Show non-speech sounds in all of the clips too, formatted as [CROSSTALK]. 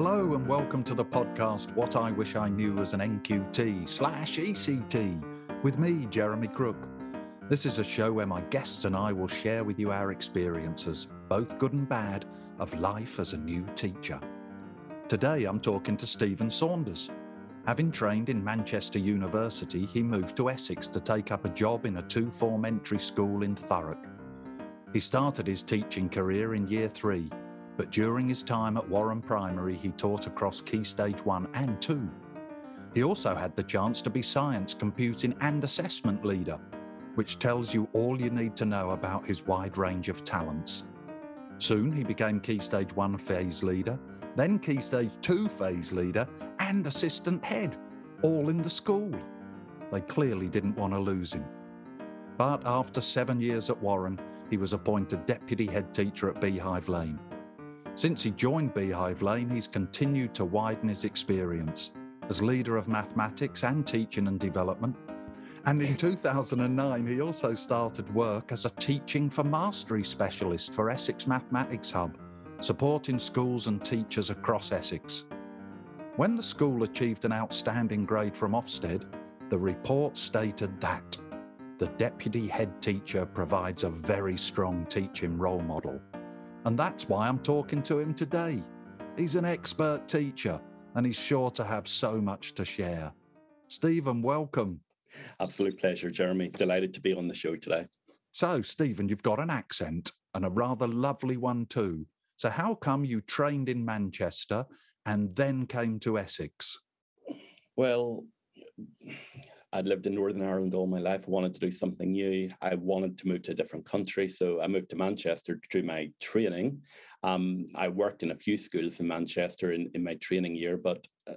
Hello and welcome to the podcast What I Wish I Knew as an NQT slash ECT with me, Jeremy Crook. This is a show where my guests and I will share with you our experiences, both good and bad, of life as a new teacher. Today I'm talking to Stephen Saunders. Having trained in Manchester University, he moved to Essex to take up a job in a two form entry school in Thurrock. He started his teaching career in year three but during his time at Warren Primary, he taught across Key Stage 1 and 2. He also had the chance to be science, computing, and assessment leader, which tells you all you need to know about his wide range of talents. Soon he became Key Stage 1 phase leader, then Key Stage 2 phase leader, and assistant head, all in the school. They clearly didn't want to lose him. But after seven years at Warren, he was appointed deputy head teacher at Beehive Lane. Since he joined Beehive Lane, he's continued to widen his experience as leader of mathematics and teaching and development. And in 2009, he also started work as a teaching for mastery specialist for Essex Mathematics Hub, supporting schools and teachers across Essex. When the school achieved an outstanding grade from Ofsted, the report stated that the deputy head teacher provides a very strong teaching role model and that's why I'm talking to him today. He's an expert teacher and he's sure to have so much to share. Stephen, welcome. Absolute pleasure, Jeremy. Delighted to be on the show today. So, Stephen, you've got an accent and a rather lovely one too. So, how come you trained in Manchester and then came to Essex? Well, I'd lived in Northern Ireland all my life. I wanted to do something new. I wanted to move to a different country. So I moved to Manchester to do my training. Um, I worked in a few schools in Manchester in, in my training year, but uh,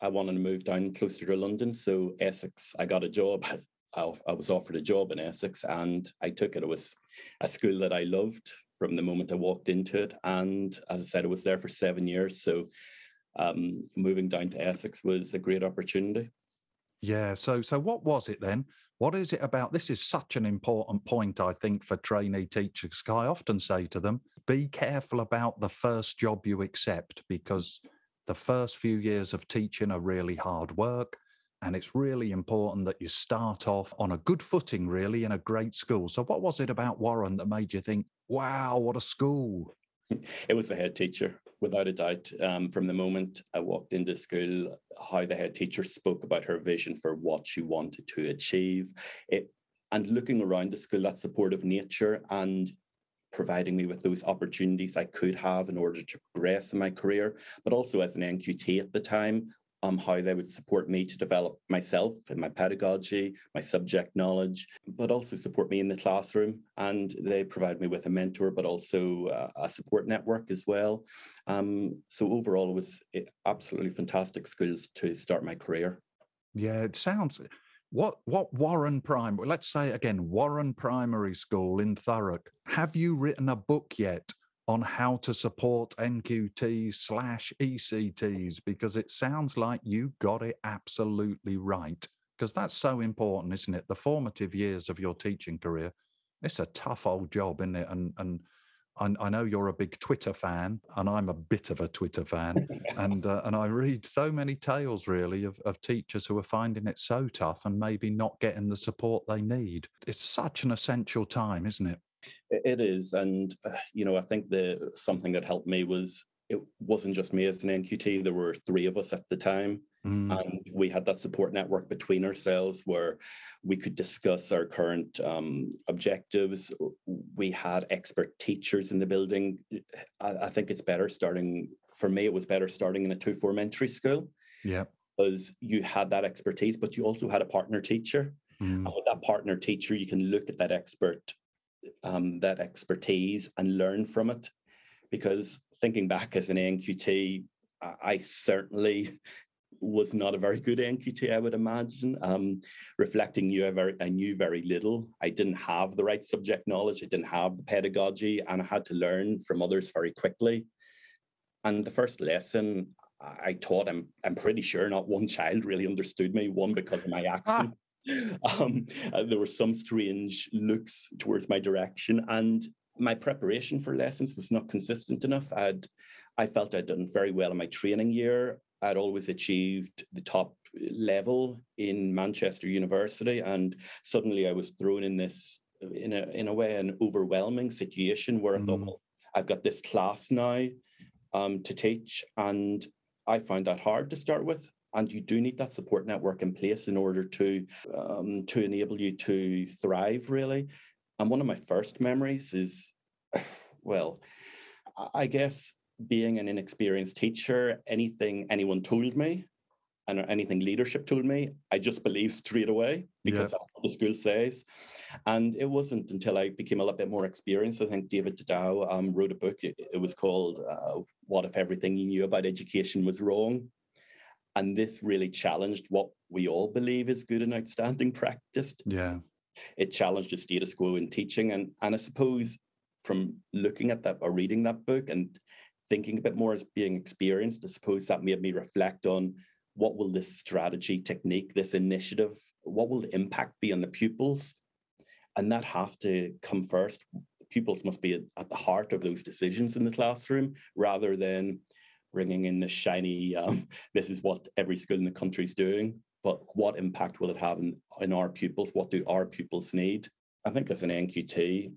I wanted to move down closer to London. So Essex, I got a job. [LAUGHS] I, I was offered a job in Essex and I took it. It was a school that I loved from the moment I walked into it. And as I said, I was there for seven years. So um, moving down to Essex was a great opportunity. Yeah. So, so what was it then? What is it about? This is such an important point, I think, for trainee teachers. I often say to them, be careful about the first job you accept because the first few years of teaching are really hard work. And it's really important that you start off on a good footing, really, in a great school. So, what was it about Warren that made you think, wow, what a school? [LAUGHS] It was the head teacher without a doubt, um, from the moment I walked into school, how the head teacher spoke about her vision for what she wanted to achieve. It, and looking around the school, that supportive nature and providing me with those opportunities I could have in order to progress in my career, but also as an NQT at the time, um, how they would support me to develop myself and my pedagogy, my subject knowledge, but also support me in the classroom. And they provide me with a mentor, but also uh, a support network as well. Um, so overall, it was absolutely fantastic schools to start my career. Yeah, it sounds. What what Warren Primary? Let's say again, Warren Primary School in Thurrock. Have you written a book yet on how to support NQTs slash ECTs because it sounds like you got it absolutely right. Because that's so important, isn't it? The formative years of your teaching career. It's a tough old job, isn't it? And and I, I know you're a big Twitter fan, and I'm a bit of a Twitter fan, and uh, and I read so many tales really of, of teachers who are finding it so tough and maybe not getting the support they need. It's such an essential time, isn't it? It is, and uh, you know, I think the something that helped me was it wasn't just me as an NQT. There were three of us at the time, mm. and we had that support network between ourselves where we could discuss our current um, objectives. We had expert teachers in the building. I, I, think it's better starting. For me, it was better starting in a two-form entry school. Yeah, because you had that expertise, but you also had a partner teacher. Mm. And with that partner teacher, you can look at that expert um, that expertise and learn from it. Because thinking back as an NQT, I certainly [LAUGHS] was not a very good NQT, I would imagine. Um, reflecting you, I, very, I knew very little. I didn't have the right subject knowledge. I didn't have the pedagogy, and I had to learn from others very quickly. And the first lesson I taught, I'm, I'm pretty sure not one child really understood me. One because of my [LAUGHS] accent, [LAUGHS] um, uh, there were some strange looks towards my direction, and my preparation for lessons was not consistent enough. I'd I felt I'd done very well in my training year. I'd always achieved the top level in Manchester University, and suddenly I was thrown in this in a in a way an overwhelming situation where mm. I thought, mm. well, I've got this class now um, to teach, and I found that hard to start with. And you do need that support network in place in order to um, to enable you to thrive, really. And one of my first memories is, [SIGHS] well, I guess being an inexperienced teacher, anything anyone told me and anything leadership told me, I just believed straight away because yeah. that's what the school says. And it wasn't until I became a little bit more experienced. I think David Didau um, wrote a book. It, it was called uh, "What If Everything You Knew About Education Was Wrong," and this really challenged what we all believe is good and outstanding practice. Yeah, it challenged the status quo in teaching, and and I suppose from looking at that or reading that book and thinking a bit more as being experienced, I suppose that made me reflect on what will this strategy, technique, this initiative, what will the impact be on the pupils? And that has to come first. Pupils must be at the heart of those decisions in the classroom rather than bringing in the shiny, um, [LAUGHS] this is what every school in the country is doing. But what impact will it have in, in our pupils? What do our pupils need? I think as an NQT,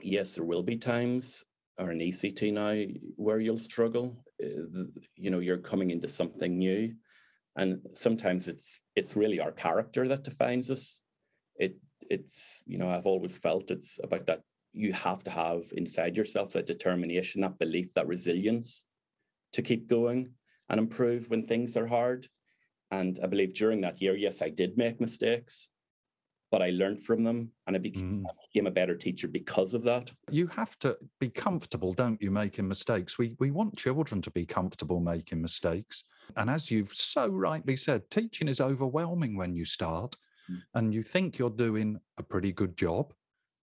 yes, there will be times or an ECT now where you'll struggle. Uh, you know, you're coming into something new and sometimes it's it's really our character that defines us it it's you know i've always felt it's about that you have to have inside yourself that determination that belief that resilience to keep going and improve when things are hard and i believe during that year yes i did make mistakes but I learned from them and I became, mm. became, a better teacher because of that. You have to be comfortable, don't you, making mistakes? We, we want children to be comfortable making mistakes. And as you've so rightly said, teaching is overwhelming when you start mm. and you think you're doing a pretty good job,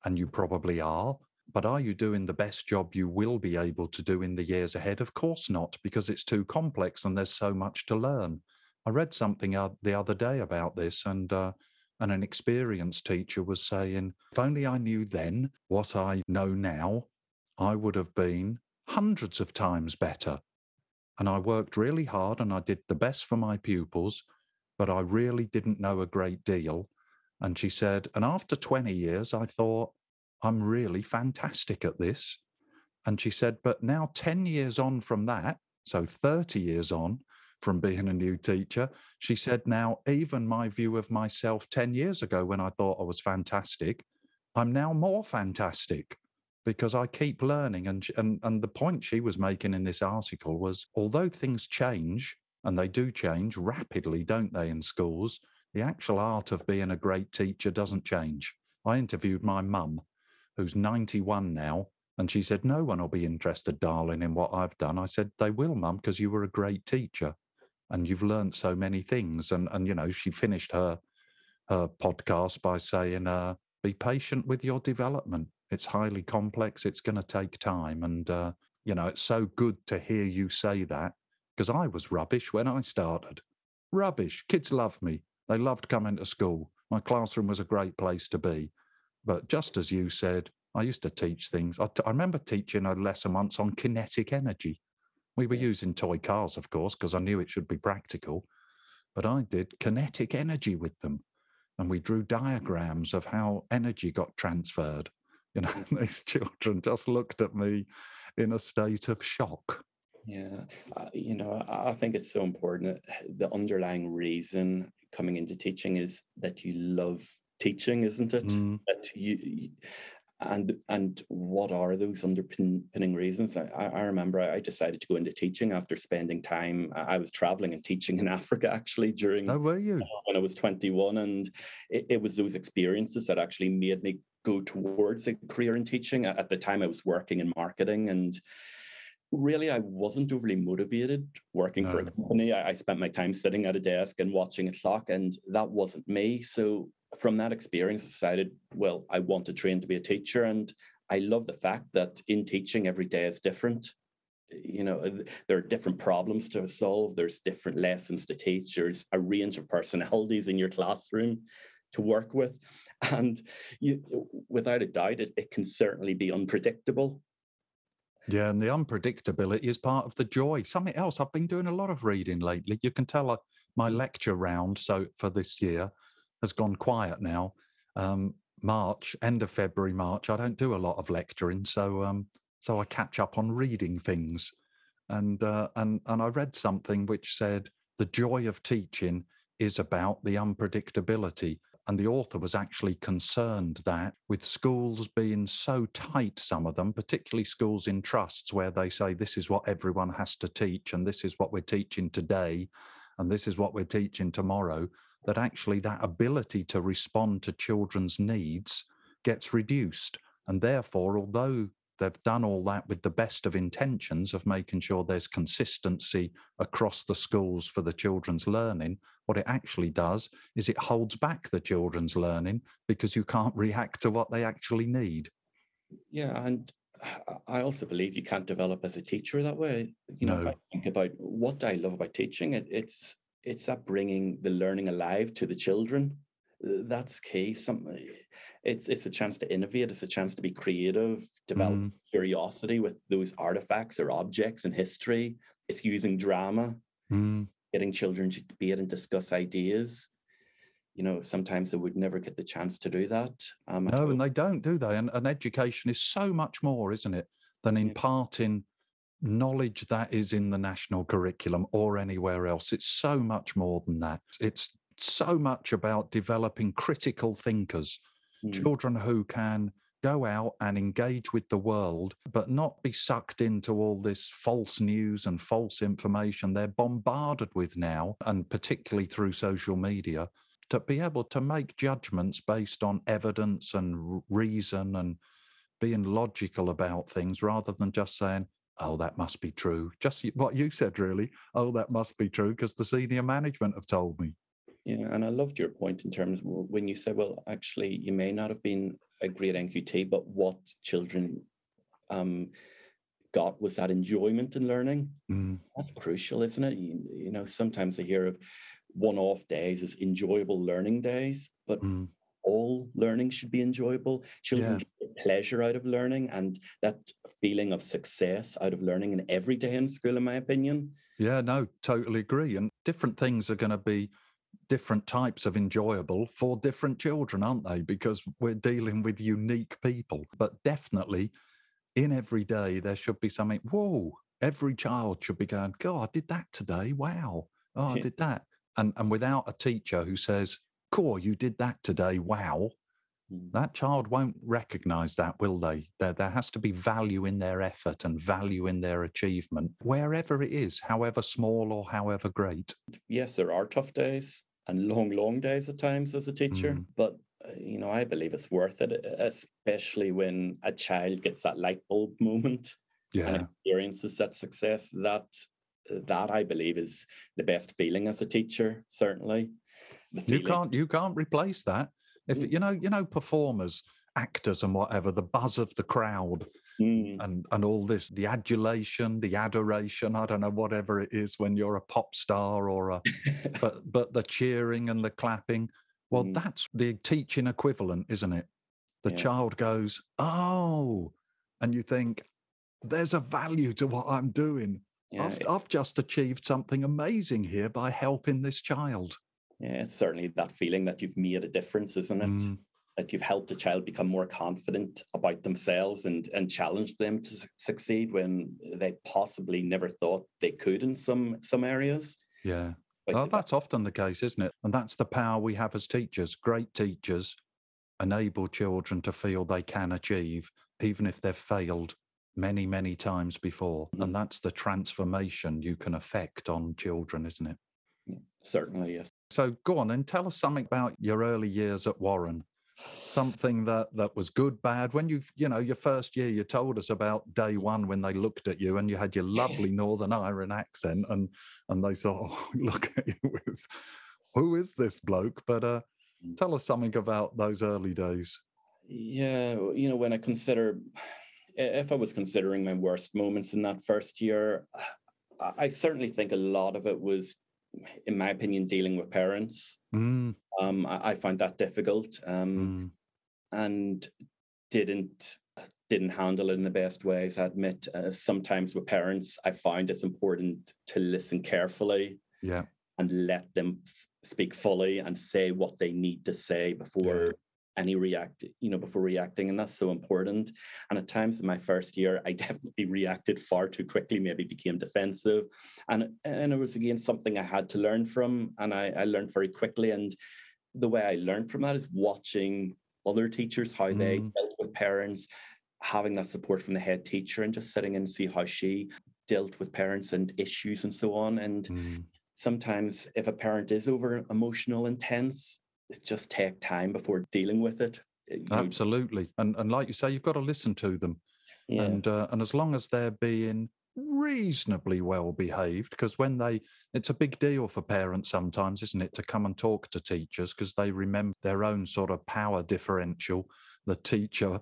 and you probably are. But are you doing the best job you will be able to do in the years ahead? Of course not, because it's too complex and there's so much to learn. I read something the other day about this, and uh, and an experienced teacher was saying, if only I knew then what I know now, I would have been hundreds of times better. And I worked really hard and I did the best for my pupils, but I really didn't know a great deal. And she said, and after 20 years, I thought, I'm really fantastic at this. And she said, but now 10 years on from that, so 30 years on, from being a new teacher. She said, Now, even my view of myself 10 years ago when I thought I was fantastic, I'm now more fantastic because I keep learning. And, and, and the point she was making in this article was although things change, and they do change rapidly, don't they, in schools, the actual art of being a great teacher doesn't change. I interviewed my mum, who's 91 now, and she said, No one will be interested, darling, in what I've done. I said, They will, mum, because you were a great teacher and you've learned so many things. And and you know, she finished her her podcast by saying, uh, "Be patient with your development. It's highly complex. It's going to take time." And uh, you know, it's so good to hear you say that because I was rubbish when I started. Rubbish. Kids loved me. They loved coming to school. My classroom was a great place to be. But just as you said, I used to teach things. I, t- I remember teaching a lesson once on kinetic energy. We were using toy cars, of course, because I knew it should be practical. But I did kinetic energy with them. And we drew diagrams of how energy got transferred. You know, [LAUGHS] these children just looked at me in a state of shock. Yeah, uh, you know, I think it's so important. The underlying reason coming into teaching is that you love teaching, isn't it? Mm. That you, and and what are those underpinning reasons? I, I remember I decided to go into teaching after spending time. I was traveling and teaching in [LAUGHS] Africa actually during. How were you? When I was 21, and it, it was those experiences that actually made me go towards a career in teaching. At the time, I was working in marketing and really i wasn't overly motivated working no. for a company I, I, spent my time sitting at a desk and watching a clock and that wasn't me so from that experience, I decided, well, I want to train to be a teacher. And I love the fact that in teaching, every day is different. You know, there are different problems to solve, there's different lessons to teach, there's a range of personalities in your classroom. to work with. [LAUGHS] And you, without a doubt, it, it can certainly be unpredictable. Yeah, and the unpredictability is part of the joy. Something else, I've been doing a lot of reading lately. You can tell uh, my Mm. lecture round, so for this year, has gone quiet now. Um, March, end of February, March, I don't do a lot of lecturing, so um, so I catch up on reading things, and uh, and and I read something which said the joy of teaching is about the unpredictability. And the author was actually concerned that with schools being so tight, some of them, particularly schools in trusts where they say this is what everyone has to teach, and this is what we're teaching today, and this is what we're teaching tomorrow, that actually that ability to respond to children's needs gets reduced. And therefore, although they've done all that with the best of intentions of making sure there's consistency across the schools for the children's learning, what it actually does is it holds back the children's learning because you can't [LAUGHS] react to what they actually need. Yeah, and I also believe you can't develop as a teacher that way. You know, if I think about what I love about teaching, it, it's it's that bringing the learning alive to the children. That's key. something it's it's a chance to innovate. It's a chance to be creative, develop Mm. curiosity with those artifacts or objects in history. It's using drama, Mm, getting children to debate and discuss ideas. You know, sometimes they would never get the chance to do that. Um, No, and they don't, do they? And, and education is so much more, isn't it, than imparting knowledge that is in the national curriculum or anywhere else. It's so much more than that. It's so much about developing critical thinkers, Mm. children who can go out and engage with the world, but not be sucked into all this false news and false information they're bombarded with now, and particularly through social media, to be able to make judgments based on evidence and reason and being logical about things rather than just saying, oh, that must be true. Just what you said, really. Oh, that must be true because the senior management have told me. Yeah, and I loved your point in terms of when you said, well, actually, you may not have been a great NQT, but what children um, got was that enjoyment in learning. Mm, That's crucial, isn't it? You, you know, sometimes I hear of one-off days as enjoyable learning days, but mm. all learning should be enjoyable. Children Yeah. Pleasure out of learning and that feeling of success out of learning in every day in school, in my opinion. Yeah, no, totally agree. And different things are going to be different types of enjoyable for different children, aren't they? Because we're dealing with unique people. But definitely in every day, there should be something, whoa, every child should be going, God, I did that today. Wow. Oh, I did that. And, and without a teacher who says, Cool, you did that today. Wow. Mm. That child won't recognize that, will they? There, there has to be value in their effort and value in their achievement, wherever it is, however small or however great. yes, there are tough days and long, long days at times as a teacher, Mm. but uh, you know, I believe it's worth it, especially when a child gets that light bulb [LAUGHS] moment and experiences that success. That that I believe is the best feeling as a teacher. Certainly, You can't you can't replace that. If Mm. you know, you know, performers, actors and whatever, the buzz of the crowd Mm, and and all this, the adulation, the adoration, I don't know, whatever it is when you're a pop star or a [LAUGHS] but but the cheering and the clapping well Mm. that's the teaching equivalent isn't it the Yeah. child goes oh and you think there's a value to what i'm doing yeah, I've, I've just achieved something amazing here by helping this child yeah, it's certainly that feeling that you've made a difference, isn't it? Mm, that you've helped a child become more confident about themselves and and challenged them to su- succeed when they possibly never thought they could in some some areas. yeah Like well, that- that's often the case isn't it and that's the power we have as teachers great teachers enable children to feel they can achieve even if they've failed many many times before and that's the transformation you can affect on children isn't it certainly yes. So go on and tell us something about your early years at warren. Something that that was good bad. When you you know your first year you told us about day one when they looked at you and you had your lovely [LAUGHS] northern iron accent and and they sort of [LAUGHS] look at you with who is this bloke? But uh Mm. tell us something about those early days. Yeah, you know, when I consider if I was considering my worst moments in that first year, I certainly think a lot of it was in my opinion, dealing with parents. Mm. Um, I, I, find that difficult um, mm. and didn't didn't handle it in the best ways. I admit uh, sometimes with parents, I find it's important to listen carefully. Yeah. And let them f- speak fully and say what they need to say before any react you know before reacting and that's so important and at times in my first year i [LAUGHS] definitely reacted far too quickly maybe became defensive and and it was again something i had to learn from and i, I learned very quickly and the way i learned from that is watching other teachers how mm. they dealt with parents having that support from the head teacher and just sitting in and see how she dealt with parents and issues and so on and mm. sometimes if a parent is over emotional and intense just take time before dealing with it. You Absolutely, and and like you say, you've got to listen to them, yeah. and uh, and as long as they're being reasonably well behaved, because when they, it's a big deal for parents sometimes, isn't it, to come and talk to teachers because they remember their own sort of power differential. The teacher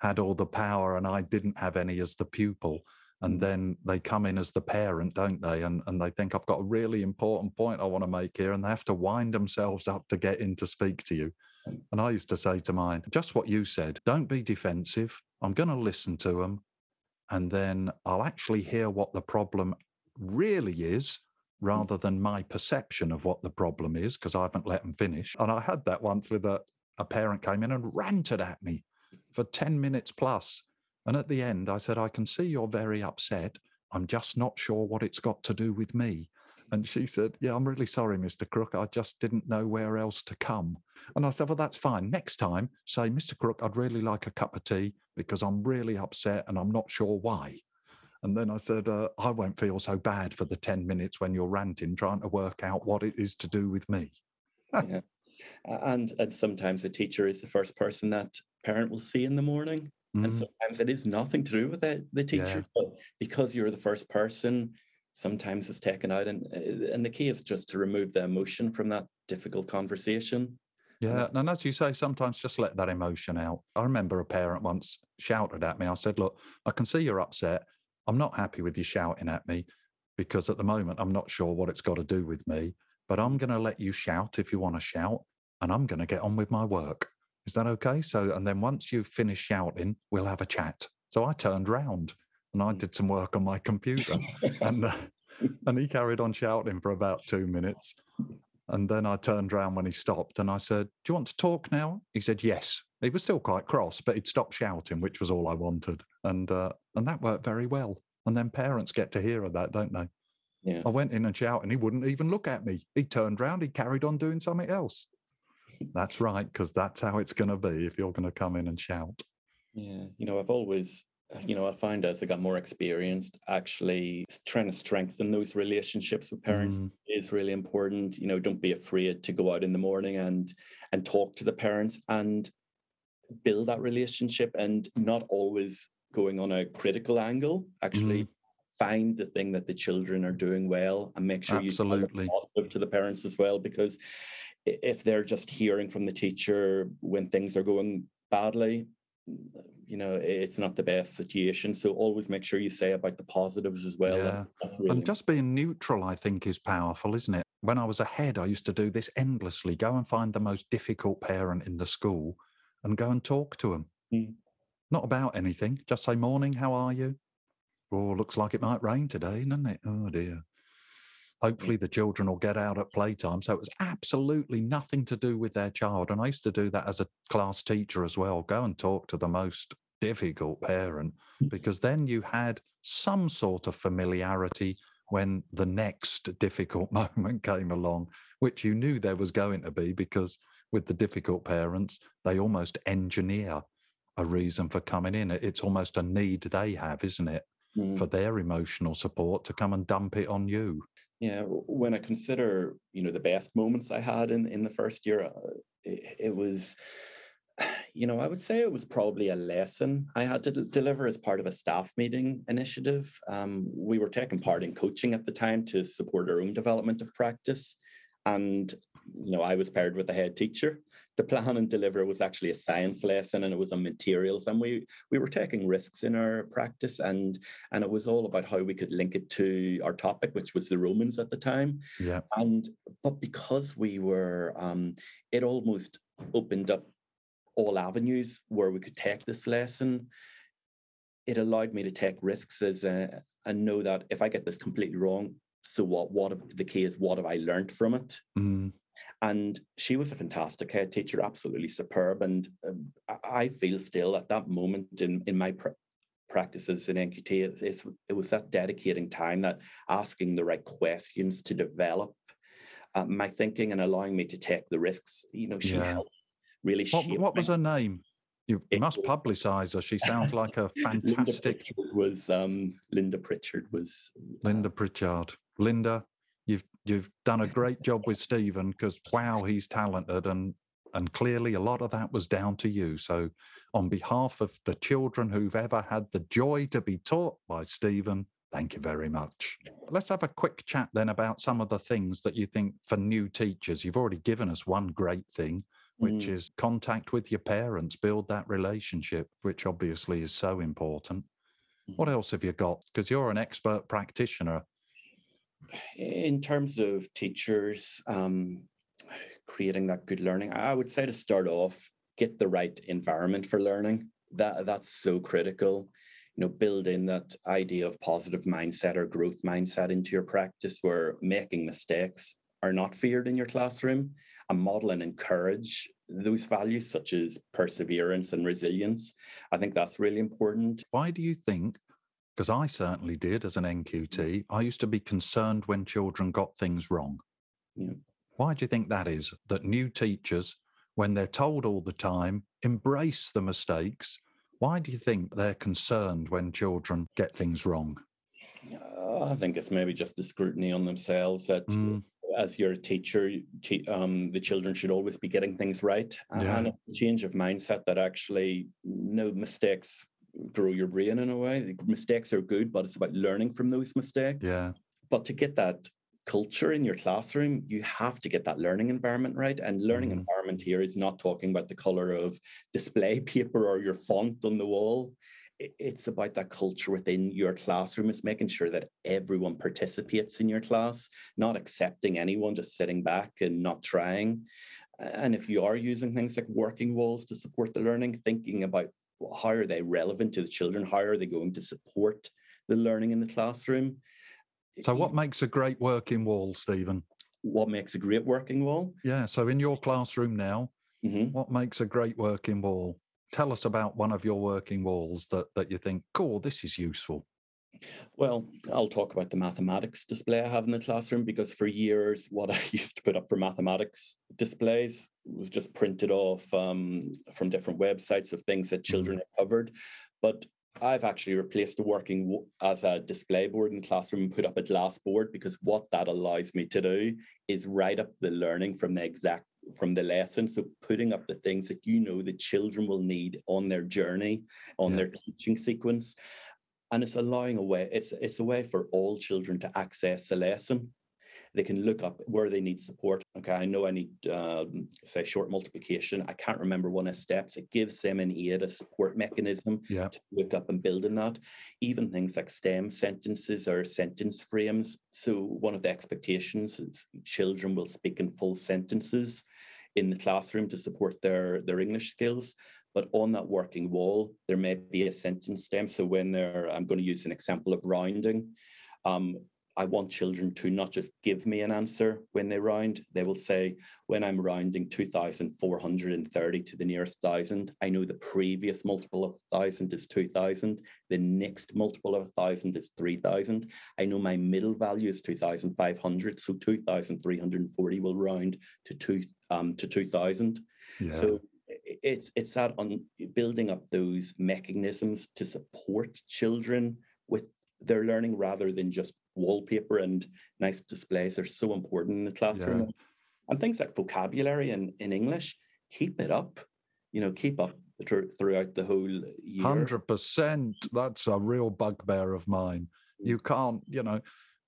had all the power, and I didn't have any as the pupil and then they come in as the parent don't they? And, and they think i've got a really important point i want to make here and they have to wind themselves up to get in to speak to you. Mm. and i used to say to mine just what you said. Don't be defensive. I'm going to listen to them and then i'll actually hear what the problem really is mm. rather than my perception of what the problem is because i haven't let them finish and i had that once with a, a parent came in and ranted at me for 10 minutes plus and at the end, I said, I can see you're very upset. I'm just not sure what it's got to do with me. And she said, Yeah, I'm really sorry, Mr. Crook. I just didn't know where else to come. And I said, Well, that's fine. Next time, say, Mr. Crook, I'd really like a cup of tea because I'm really upset and I'm not sure why. And then I said, uh, I won't feel so bad for the 10 minutes when you're ranting, trying to work out what it is to do with me. yeah. And, and sometimes the teacher is the first person that parent will see in the morning. Mm. And sometimes it is nothing to do with the, the teacher, yeah. but because you're the first person, sometimes it's taken out. And, uh, and the key is just to remove the emotion from that difficult conversation. Yeah, and as you say, sometimes just let that emotion out. I remember a parent once shouted at me. I said, Look, I can see you're upset. I'm not happy with you shouting at me because at the moment I'm not sure what it's got to do with me, but I'm going to let you shout if you want to shout, and I'm going to get on with my work. Is that okay? So, and then once you've finished shouting, we'll have a chat. So I turned round and I mm. did some work on my computer, [LAUGHS] and uh, and he carried on shouting for about two minutes. And then I turned around when he stopped and I said, Do you want to talk now? He said, Yes. He was still quite cross, but he'd stopped shouting, which was all I wanted. And uh, and that worked very well. And then parents get to hear of that, don't they? Yeah. I went in and shouted, and he wouldn't even look at me. He turned round, he carried on doing something else. That's right, because that's how it's going to be if you're going to come in and shout. Yeah, you know, I've always, you know, I find as I got more experienced, actually trying to strengthen those relationships with parents mm. is really important. You know, don't be afraid to go out in the morning and and talk to the parents and build that relationship, and not always going on a critical angle. Actually. Mm find the thing that the children are doing well and make sure Absolutely. you positive to the parents as well because if they're just hearing from the teacher when things are going badly you know it's not the best situation. So always make sure you say about the positives as well. Yeah. Really and just being neutral i think is powerful isn't it? When i was ahead i used to do this endlessly. Go and find the most difficult parent in the school and go and talk to them mm. not about anything. Just say morning how are you? Oh looks like it might rain today doesn't it? Oh dear Hopefully, the children will get out at playtime. So it was absolutely nothing to do with their child. And I used to do that as a class teacher as well go and talk to the most difficult parent, mm. because then you had some sort of familiarity when the next difficult [LAUGHS] moment came along, which you knew there was going to be because with the difficult parents, they almost engineer a reason for coming in. It's almost a need they have, isn't it? Mm. For their emotional support to come and dump it on you. Yeah, when I consider, you know, the best moments I had in in the first year, uh, it, it was, [SIGHS] you know, I would say it was probably a lesson I had to d- deliver as part of a staff meeting initiative. Um, we were taking part in coaching at the time to support our own development of practice, and you know, I was paired with a head teacher. The plan and deliver was actually a science lesson and it was on materials and we we were taking risks in our practice and and it was all about how we could link it to our topic which was the romans at the time. Yeah. And but because we were um it almost opened up all avenues where we could take this lesson. It allowed me to take risks as a, and know that if i get this completely wrong so what what have, the key is what have i learned from it mm. and she was a fantastic head teacher, absolutely superb. And um, I feel still at that moment in, in my pr- practices in NQT, it, it was that dedicating time, that asking the right questions to develop uh, my thinking and allowing me to take the risks. You know, she yeah. helped really What, what was her name? You it must was, publicize her. She sounds like a [LAUGHS] fantastic. Linda was um, Linda Pritchard was Linda Pritchard. Linda, you've you've done a great job with [LAUGHS] Stephen because wow, he's talented and and clearly a lot of that was down to you. So on behalf of the children who've ever had the joy to be taught by Stephen, thank you very much. Let's have a quick chat then about some of the things that you think for new teachers. You've already given us one great thing, which mm. is contact with your parents, build that relationship, which obviously is so important. What mm-hmm. else have you got? Because you're an expert practitioner in terms of teachers um, creating that good learning, I would say to start off, get the right environment for learning. That that's so critical. You know, build in that idea of positive mindset or growth mindset into your practice, where making mistakes are not feared in your classroom, and model and encourage those values such as perseverance and resilience. I think that's really important. Why do you think because I certainly did as an NQT. Mm. I used to be concerned when children got things wrong. Yeah. Why do you think that is? That new teachers, when they're told all the time, embrace the mistakes. Why do you think they're concerned when children get things wrong? Uh, I think it's maybe just the scrutiny on themselves that mm. as your teacher, te- um, the children should always be getting things right. Yeah. And a change of mindset that actually no mistakes grow your brain in a way. Mistakes are good, but it's about learning from those mistakes. Yeah. But to get that culture in your classroom, you have to get that learning environment right. And learning mm. environment here is not talking about the color of display [LAUGHS] paper or your font on the wall. It's about that culture within your classroom. It's making sure that everyone participates in your class, not accepting anyone just sitting back and not trying. And if you are using things like working walls to support the learning, thinking about how are they relevant to the children? How are they going to support the learning in the classroom? So, what makes a great working wall, Stephen? What makes a great working wall? Yeah. So, in your classroom now, mm-hmm. what makes a great working wall? Tell us about one of your working walls that, that you think, cool, this is useful. Well, I'll talk about the mathematics display I have in the classroom because for years, what [LAUGHS] I used to put up for mathematics displays was just printed off um, from different websites of things that children mm-hmm. have covered. But I've actually replaced the working as a display board in the classroom and put up a glass board because what that allows me to do is write up the learning from the exact from the lesson. So putting up the things that you know the children will need on their journey, on yeah. their teaching sequence. And it's allowing a way, it's it's a way for all children to access a lesson they can look up where they need support. Okay, I know I need, um, say, short multiplication. I can't remember one of the steps. It gives them an aid, a support mechanism yeah. to look up and build in that. Even things like stem sentences or sentence frames. So one of the expectations is children will speak in full sentences in the classroom to support their, their English skills. But on that working wall, there may be a sentence stem. So when they're, I'm going to use an example of rounding. Um, I want children to not just give me an answer when they round. They will say, when I'm rounding 2,430 to the nearest thousand, I know the previous multiple of thousand is 2,000. The next multiple of thousand is 3,000. I know my middle value is 2,500. So 2,340 will round to two um, to 2,000. Yeah. So it's it's that on building up those mechanisms to support children with their learning rather than just wallpaper and nice displays are so important in the classroom. Yeah. And things like vocabulary in, in English, keep it up, you know, keep up throughout the whole year. 100%. That's a real bugbear of mine. You can't, you know,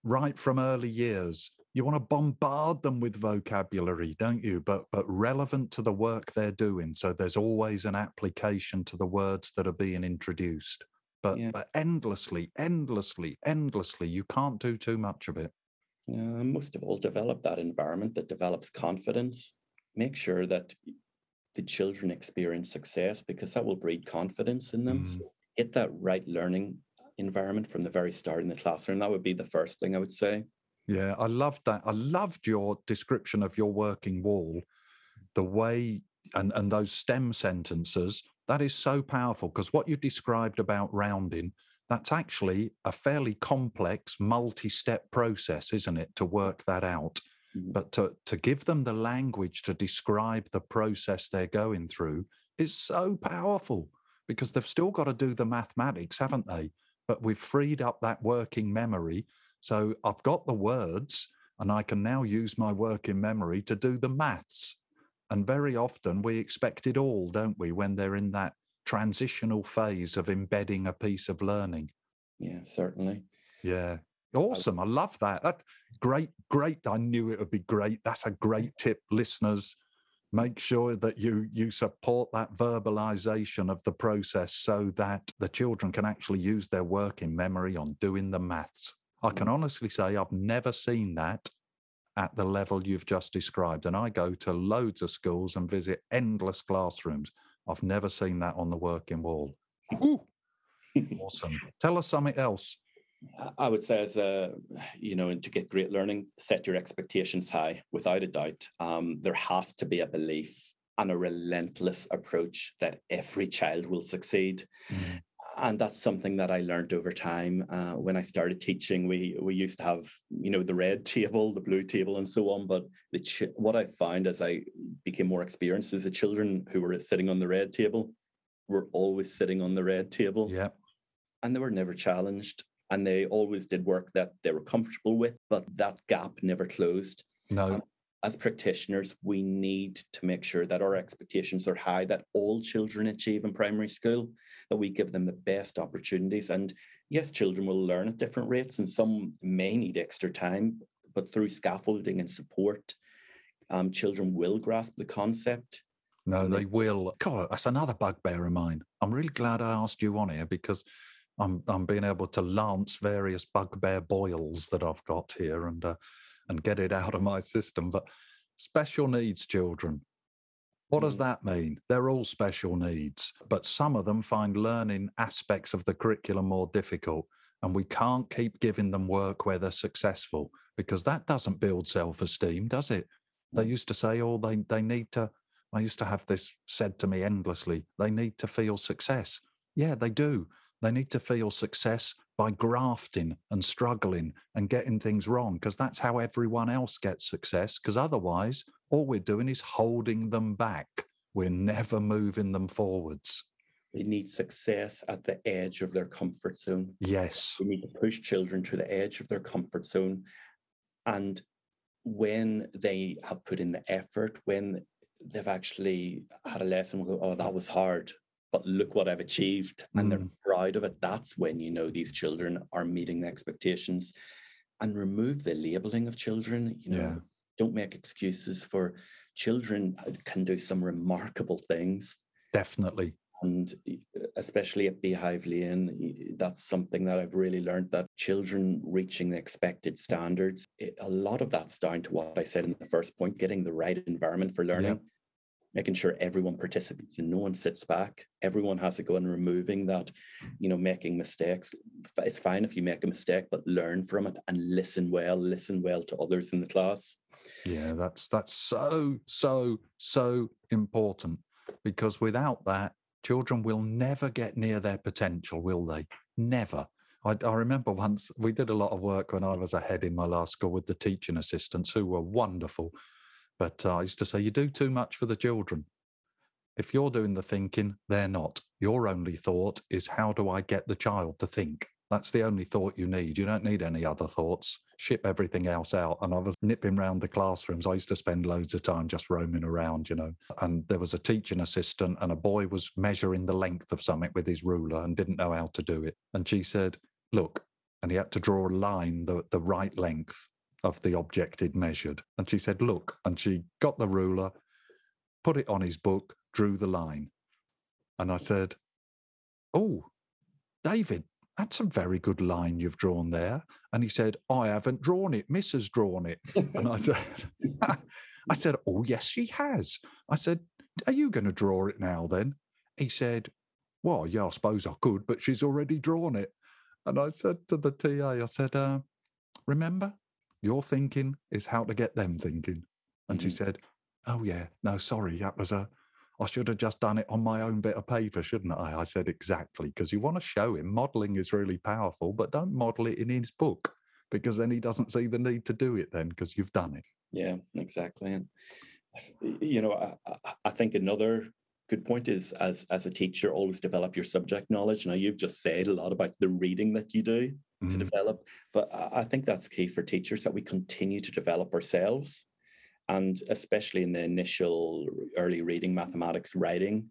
right from early years, you want to bombard them with vocabulary, don't you? But but relevant to the work they're doing. So there's always an application to the words that are being introduced. But, yeah. but endlessly, endlessly, endlessly, you can't do too much of it. Yeah, most of all, develop that environment that develops confidence. Make sure that the children experience success because that will breed confidence in them. Mm. So get that right learning environment from the very start in the classroom. That would be the first thing I would say. Yeah, I loved that. I loved your description of your working wall, the way and, and those stem sentences. That is so powerful because what you described about rounding, that's actually a fairly complex multi step process, isn't it, to work that out? Mm-hmm. But to, to give them the language to describe the process they're going through is so powerful because they've still got to do the mathematics, haven't they? But we've freed up that working memory so I've got the words and I can now use my working memory to do the maths. And very often we expect it all, don't we, when they're in that transitional phase of embedding a piece of learning. Yeah, certainly. Yeah. Awesome. I love that. That great, great. I knew it would be great. That's a great tip, listeners. Make sure that you you support that verbalization of the process so that the children can actually use their working memory on doing the maths. I can mm. honestly say I've never seen that at the level you've just described. And I go to loads of schools and visit endless classrooms. I've never seen that on the working wall. Ooh, awesome. Tell us something else. I would say, as a you know, to get great learning, set your expectations high. Without a doubt, um, there has to be a belief and a relentless approach that every child will succeed. Mm and that's something that I learned over time. Uh, when I started teaching, we we used to have you know the red [LAUGHS] table, the blue table, and so on. But the ch- what I found as I became more experienced is the children who were sitting on the red table were always sitting on the red table. Yeah, and they were never challenged, and they always did work that they were comfortable with, but that gap never closed. No. As practitioners, we need to make sure that our expectations are high, that all children achieve in primary school, that we give them the best opportunities. And yes, children will learn at different rates, and some may need extra time, but through scaffolding and support, um, children will grasp the concept. No, they will. God, that's another bugbear of mine. I'm really glad I asked you on here because I'm I'm being able to lance various bugbear boils that I've got here, and uh, and get it out of my system. But special needs children, what does mm. that mean? They're all special needs, but some of them find learning aspects of the curriculum more difficult. And we can't keep giving them work where they're successful because that doesn't build self esteem, does it? They mm. used to say, oh, they, they need to, I used to have this said to me endlessly, they need to feel success. Yeah, they do. They need to feel success by grafting and struggling and getting things wrong because that's how everyone else gets success. Because otherwise, all we're doing is holding them back. We're never moving them forwards. They need success at the edge of their comfort zone. Yes. We need to push children to the edge of their comfort zone. And when they have put in the effort, when they've actually had a lesson, we'll go, oh, that was hard but look what I've achieved. And mm. they're proud of it. That's when you know these children are meeting the expectations and remove the labeling of children. You know, yeah. don't make excuses for children uh, can do some remarkable things. Definitely. And especially at Beehive Lane, that's something that I've really learned that children reaching the expected standards, it, a lot of that's down to what I said in the first point getting the right environment for learning. Yeah making sure everyone participates and no one sits back. Everyone has to go and removing that, you know, making mistakes. It's fine if you make a mistake, but learn from it and listen well, listen well to others in the class. Yeah, that's that's so, so, so important because without that, children will never get near their potential, will they? Never. I, I, remember once we did a lot of work when I was ahead in my last school with the teaching assistants who were wonderful. But uh, I used to say, you do too much for the children. If you're doing the thinking, they're not. Your only thought is, how do I get the child to think? That's the only thought you need. You don't need any other thoughts. Ship everything else out. And I was nipping around the classrooms. I used to spend loads of time just roaming around, you know. And there was a teaching assistant, and a boy was measuring the length of something with his ruler and didn't know how to do it. And she said, Look, and he had to draw a line the, the right length of the object he'd measured. And she said, Look. And she got the ruler, put it on his book, drew the line. And I said, Oh, David, that's a very good line you've drawn there. And he said, I haven't drawn it. Miss has drawn it. [LAUGHS] and I said, [LAUGHS] I said, Oh, yes, she has. I said, Are you going to draw it now then? He said, Well, yeah, I suppose I could, but she's already drawn it. And I said to the TA, I said, uh, Remember, your thinking is how to get them thinking. And mm-hmm. she said, Oh, yeah, no, sorry, that was a, I should have just done it on my own bit of paper, shouldn't I? I said, Exactly, because you want to show him modeling is really powerful, but don't model it in his book because then he doesn't see the need to do it then because you've done it. Yeah, exactly. And, you know, I, I think another good point is as as a teacher always develop your subject knowledge. Now you've just said a lot about the reading that you do mm-hmm. to develop but i think that's key for teachers that we continue to develop ourselves and especially in the initial early reading mathematics writing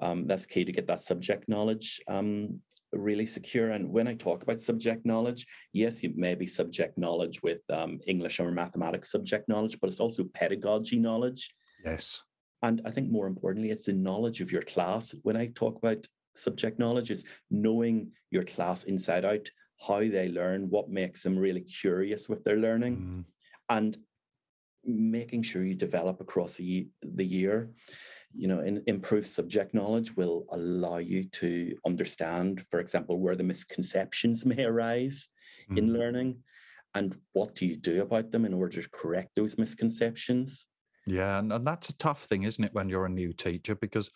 um, that's key to get that subject knowledge um, really secure. And when i talk about subject knowledge yes you may be subject knowledge with um, english or mathematics subject knowledge but it's also pedagogy knowledge. Yes and I think more importantly, it's the knowledge of your class. When I talk about subject knowledge, it's knowing your class inside out, how they learn, what makes them really curious with their learning, mm. and making sure you develop across the, the year. You know, in, improved subject knowledge will allow you to understand, for example, where the misconceptions [LAUGHS] may arise mm. in learning and what do you do about them in order to correct those misconceptions yeah, and, and that's a tough thing, isn't it, when you're a new teacher? Because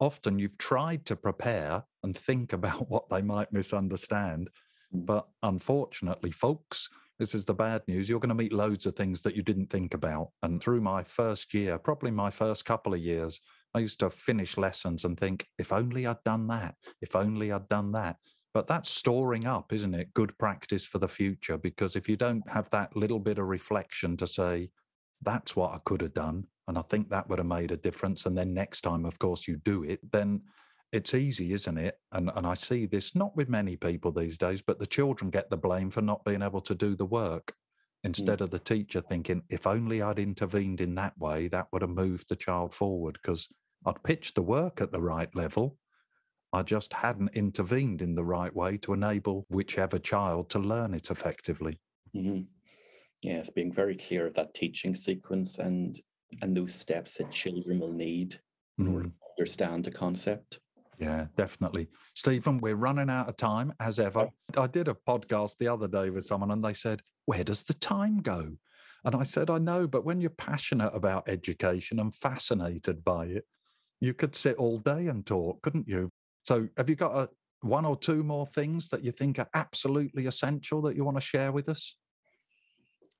often you've tried to prepare and think [LAUGHS] about what they might misunderstand. Mm. But unfortunately, folks, this is the bad news. You're going to meet loads of things that you didn't think about. And through my first year, probably my first couple of years, I used to finish lessons and think, if only I'd done that, if only I'd done that. But that's storing up, isn't it? Good practice for the future. Because if you don't have that little bit of reflection to say, that's what I could have done. And I think that would have made a difference. And then next time, of course, you do it, then it's easy, isn't it? And and I see this not with many people these days, but the children get the blame for not being able to do the work mm. instead mm. of the teacher thinking, if only I'd intervened in that way, that would have moved the child forward because I'd pitched the work at the right level. I just hadn't intervened in the right way to enable whichever child to learn it effectively. Mm-hmm yes, being very clear of that teaching sequence and and those steps that children will need in mm. order to understand the concept. Yeah, definitely. Stephen, we're running out of time as ever. I did a podcast the other day with someone and they said, Where does the time go? And I said, I know, but when you're passionate about education and fascinated by it, you could sit all day and talk, couldn't you? So, have you got a, one or two more things that you think are absolutely essential that you want to share with us?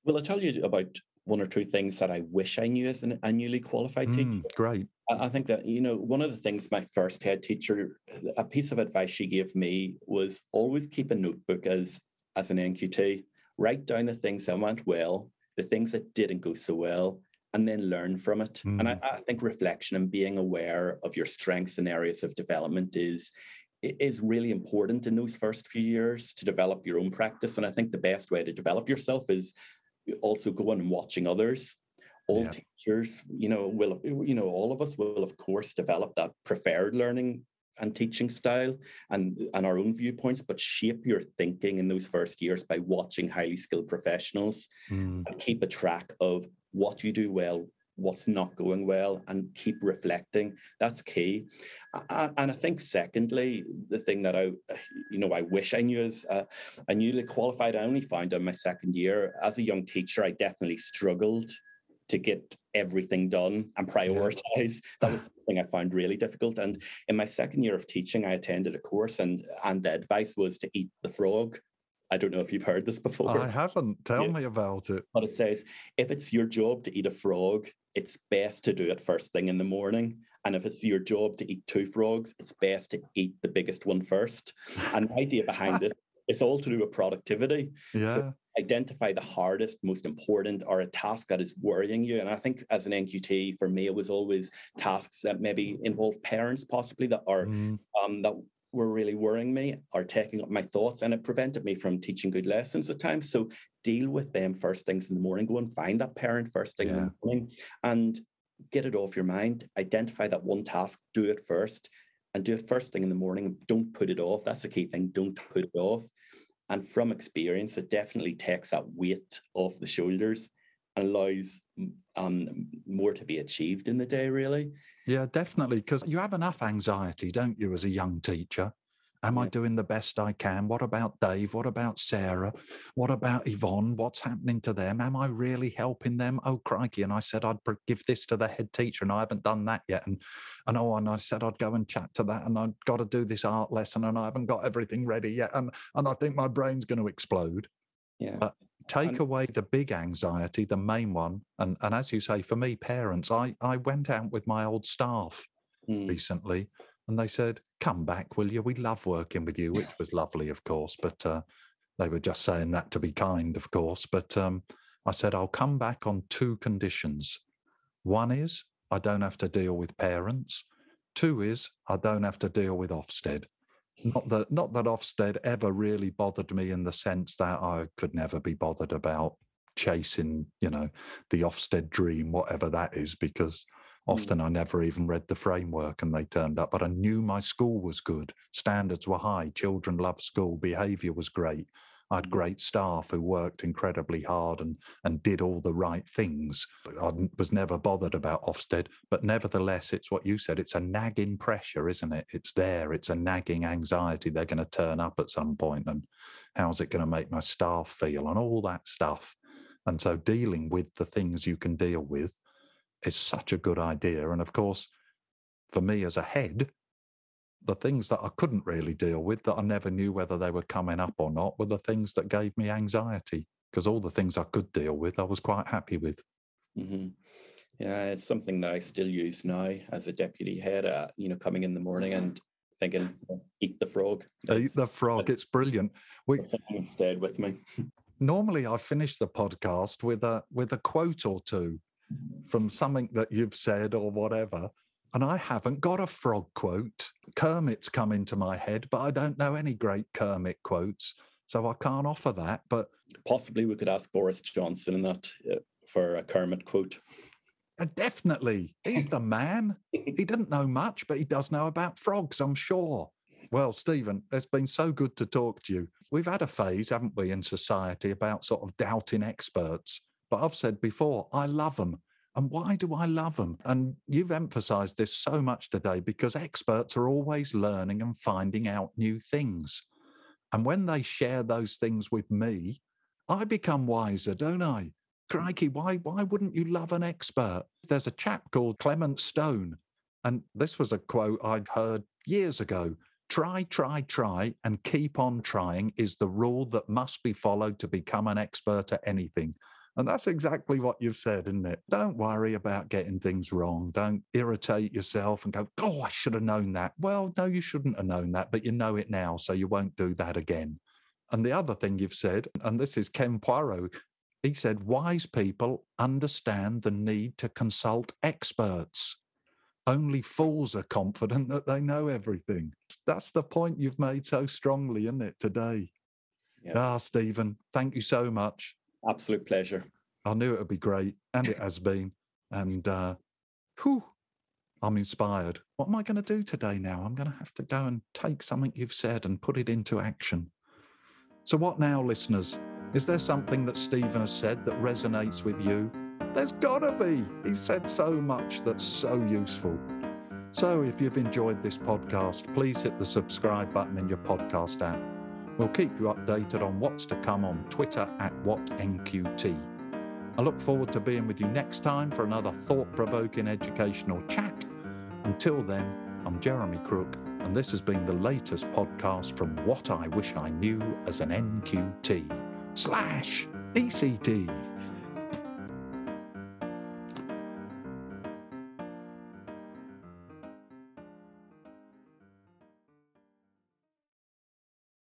Well, I'll tell you about one or two things that I wish I knew as an, a newly qualified mm, teacher. Great. I think that, you know, one of the things my first head teacher, a piece of advice she gave me was always keep a notebook as as an NQT. Write down the things that went well, the things that didn't go so well, and then learn from it. Mm. And I, I think reflection and being aware of your strengths and areas of development is is really important in those first few years to develop your own practice. And I think the best way to develop yourself is also going and watching others. All yeah. teachers, you know, will you know, all of us will of course develop that preferred learning and teaching style and and our own viewpoints but shape your thinking in those first years by watching highly skilled professionals mm. and keep a track of what you do well what's not going well and keep reflecting that's key and i think secondly the thing that i you know i wish i knew is uh, a newly qualified i only found out my second year as a young teacher i definitely struggled to get everything done and prioritize. Yeah. That was something I found really difficult. And in my second year of teaching, I attended a course, and and the advice was to eat the frog. I don't know if you've heard this before. I haven't. Tell me about it. But it says if it's your job to eat a frog, it's best to do it first thing in the morning. And if it's your job to eat two frogs, it's best to eat the biggest one first. And the idea behind this is all to do with productivity. Yeah. So identify the hardest, most important, or a task that is worrying you. And I think as an NQT, for me, it was always tasks that maybe involve parents, possibly that are mm. um, that were really worrying me or taking up my thoughts and it prevented me from teaching good lessons at times so deal with them first things in the morning. Go and find that parent first thing in the morning and get it off your mind. Identify that one task, do it first, and do it first thing in the morning. Don't put it off. That's the key thing. Don't put it off. And from experience, it definitely takes that weight off the shoulders and allows um, more to be achieved in the day, really. Yeah, definitely. Because you have enough anxiety, don't you, as a young teacher? Am I doing the best I can? What about Dave? What about Sarah? What about Yvonne? What's happening to them? Am I really helping them? Oh, crikey. And I said I'd give this to the head teacher, and I haven't done that yet. And, and oh, and I said I'd go and chat to that, and I've got to do this art lesson, and I haven't got everything ready yet. And, and I think my brain's going to explode. Yeah. But take away the big anxiety, the main one. And, and as you say, for me, parents, I, I went out with my old staff Mm. recently and they said, Come back, will you? We love working with you, which was lovely, of course. But uh, they were just saying that to be kind, of course. But um, I said, I'll come back on two conditions. One is I don't have to deal with parents. Two is I don't have to deal with Ofsted. Not that not that Ofsted ever really bothered me in the sense that I could never be bothered about chasing, you know, the Ofsted dream, whatever that is, because Mm. often I never even read the framework and they turned up. But I knew my school was good. Standards were high. Children loved school. Behavior was great. I had Mm. great staff who worked incredibly hard and, and did all the right things. I was never bothered about Ofsted, but nevertheless, it's what you said. It's a nagging pressure, isn't it? It's there. It's a nagging anxiety. They're going to turn up at some point, and how's it going to make my staff feel, and all that stuff. And so, dealing with the things you can deal with is such a good idea. And of course, for me as a head, the things that I couldn't really deal with, that I never knew whether they were coming up or not, were the things that gave me anxiety. Because all the things I could deal with, I was quite happy with. hmm Yeah, it's something that I still use now as a deputy head. Uh, you know, coming in the morning and thinking, "Oh, "Eat the frog." Eat the frog, it's brilliant. We stayed with me. normally I finish the podcast with a with a quote or two from something that you've said or whatever. And I haven't got a frog quote. Kermit's come into my head, but I don't know any great Kermit quotes. So I can't offer that. But Possibly we could ask Boris Johnson in that uh, for a Kermit quote. uh, definitely, he's the man. He [LAUGHS] didn't know much, but he does know about frogs, I'm sure. Well, Stephen, it's been so good to talk to you. We've had a phase, haven't we, in society about sort of doubting experts. But I've said before, I love them. And why do I love them? And you've emphasized this so much today because experts are always learning and finding out new things. And when they share those things with me, I become wiser, don't I? Crikey, why, why wouldn't you love an expert? There's a chap called Clement Stone, and this was a quote I'd heard years ago. Try, try, try, and keep on trying is the rule that must be followed to become an expert at anything. And that's exactly what you've said, isn't it? Don't worry about getting things wrong. Don't irritate yourself and go, oh, I should have known that. Well, no, you shouldn't have known that, but you know it now, so you won't do that again. And the other thing you've said, and this is Ken Poirot, he said, wise people understand the need to consult experts. Only fools are confident that they know everything. That's the point you've made so strongly, isn't it, today? Yeah. Ah, Stephen, thank you so much. Absolute pleasure. I knew it would be great, and it has been. And uh, whew, I'm inspired. What am I going to do today now? I'm going to have to go and take something you've said and put it into action. So, what now, listeners? Is there something that Stephen has said that resonates with you? There's got to be. He said so much that's so useful. So, if you've enjoyed this podcast, please hit the subscribe button in your podcast app. We'll keep you updated on what's to come on Twitter at WhatNQT. I look forward to being with you next time for another thought provoking educational chat. Until then, I'm Jeremy Crook, and this has been the latest podcast from What I Wish I Knew as an NQT slash ECT.